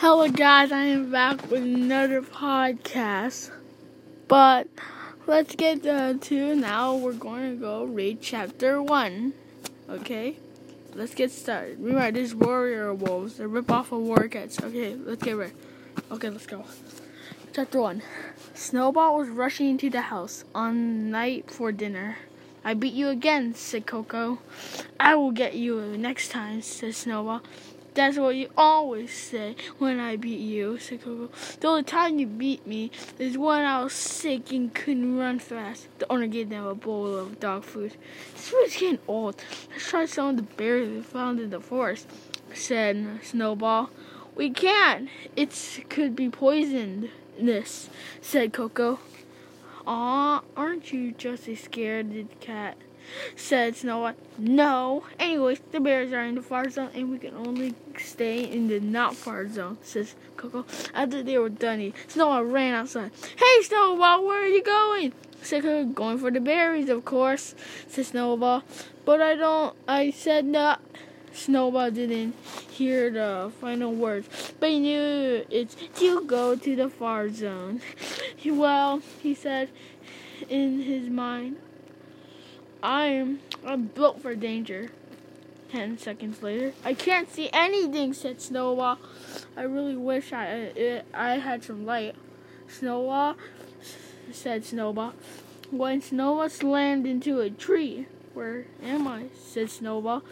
Hello, guys. I am back with another podcast. But let's get to now. We're going to go read chapter one. Okay, let's get started. Remember, this warrior wolves. They rip off of war cats. Okay, let's get ready. Okay, let's go. Chapter one. Snowball was rushing into the house on night for dinner. I beat you again, said Coco. I will get you next time, said Snowball. That's what you always say when I beat you, said Coco. The only time you beat me is when I was sick and couldn't run fast. The owner gave them a bowl of dog food. This food's getting old. Let's try some of the berries we found in the forest, said Snowball. We can't. It could be poisoned. This, said Coco. Aw, aren't you just a scared cat? Said Snow White. No. Anyways, the bears are in the far zone and we can only stay in the not far zone, says Coco. After they were done Snow White ran outside. Hey, Snowball, where are you going? Said Coco, going for the berries, of course, said Snowball. But I don't, I said not. Snowball didn't hear the final words, but he knew it's to go to the far zone. Well, he said in his mind, I'm I'm built for danger. Ten seconds later, I can't see anything," said Snowball. "I really wish I it, I had some light." Snowball said Snowball. When Snowball slammed into a tree, "Where am I?" said Snowball.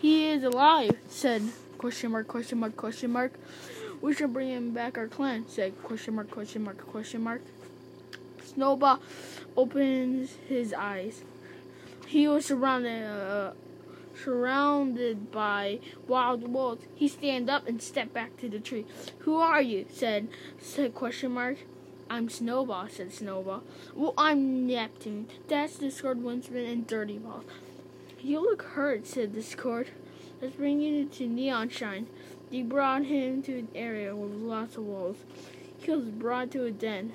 "He is alive," said question mark question mark question mark. "We should bring him back our clan," said question mark question mark question mark. Snowball opens his eyes. He was surrounded uh, surrounded by wild wolves. He stand up and stepped back to the tree. "Who are you?" said said question mark. "I'm Snowball," said Snowball. "Well, I'm Neptune. That's Discord, Windsman, and Dirty Balls." "You look hurt," said Discord. "Let's bring you to Neon Shine." They brought him to an area with lots of wolves. He was brought to a den.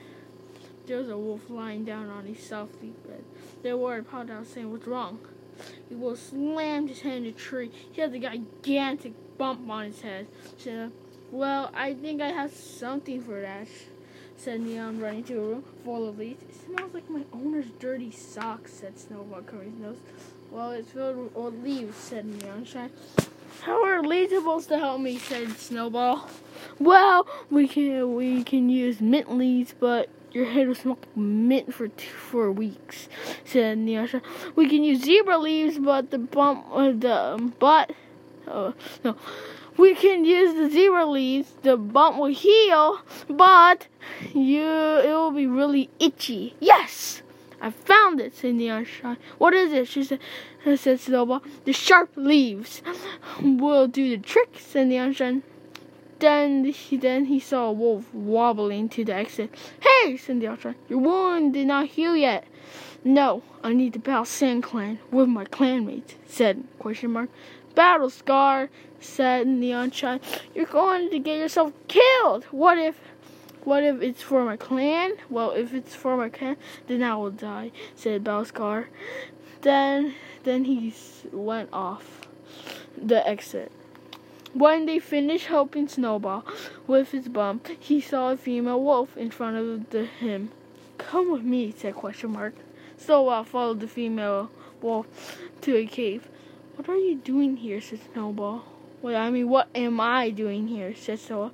There was a wolf lying down on his soft bed. They were popped out saying, What's wrong? He wolf slammed his head in a tree. He had a gigantic bump on his head. Said, Well, I think I have something for that, said Neon, running to a room full of leaves. It smells like my owner's dirty socks, said Snowball, covering his nose. Well, it's filled with old leaves, said Neon Shine. How are leaves supposed to help me? said Snowball. Well, we can we can use mint leaves, but your head will smell mint for two, for weeks," said Nyasha. "We can use zebra leaves, but the bump, uh, the but, uh, no, we can use the zebra leaves. The bump will heal, but you it will be really itchy." Yes. I found it, said Neon Shine. What is it? She said, said Snowball. The sharp leaves will do the trick, said Neon Shine. Then he then he saw a wolf wobbling to the exit. Hey, said the Ultra, your wound did not heal yet. No, I need to battle Sand Clan with my clanmates, said question mark. Battle Scar, said Neon Shine. You're going to get yourself killed. What if what if it's for my clan? Well, if it's for my clan, then I will die, said Scar. Then then he went off the exit. When they finished helping Snowball with his bump, he saw a female wolf in front of the, him. Come with me, said question mark. Snowball followed the female wolf to a cave. What are you doing here? said Snowball. Well, I mean, what am I doing here? said Snowball.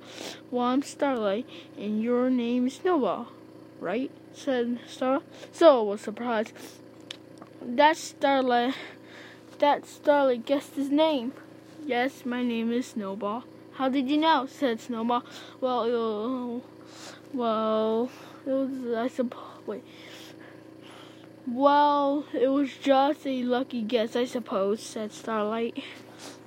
Well, I'm Starlight, and your name is Snowball, right? said Star. So was surprised. That Starlight, that Starlight guessed his name. Yes, my name is Snowball. How did you know? said Snowball. Well, well, it was, I suppose, wait. Well, it was just a lucky guess, I suppose, said Starlight.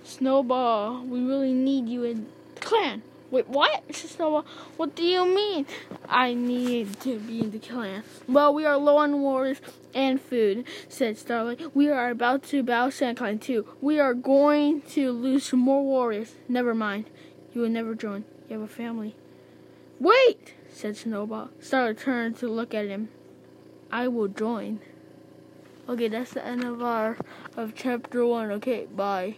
Snowball, we really need you in the clan. Wait, what? Snowball, what do you mean? I need to be in the clan. Well, we are low on warriors and food, said Starlight. We are about to battle SandClan too. We are going to lose some more warriors. Never mind. You will never join. You have a family. Wait, said Snowball. Starlight turned to look at him. I will join. Okay, that's the end of our of chapter one. Okay, bye.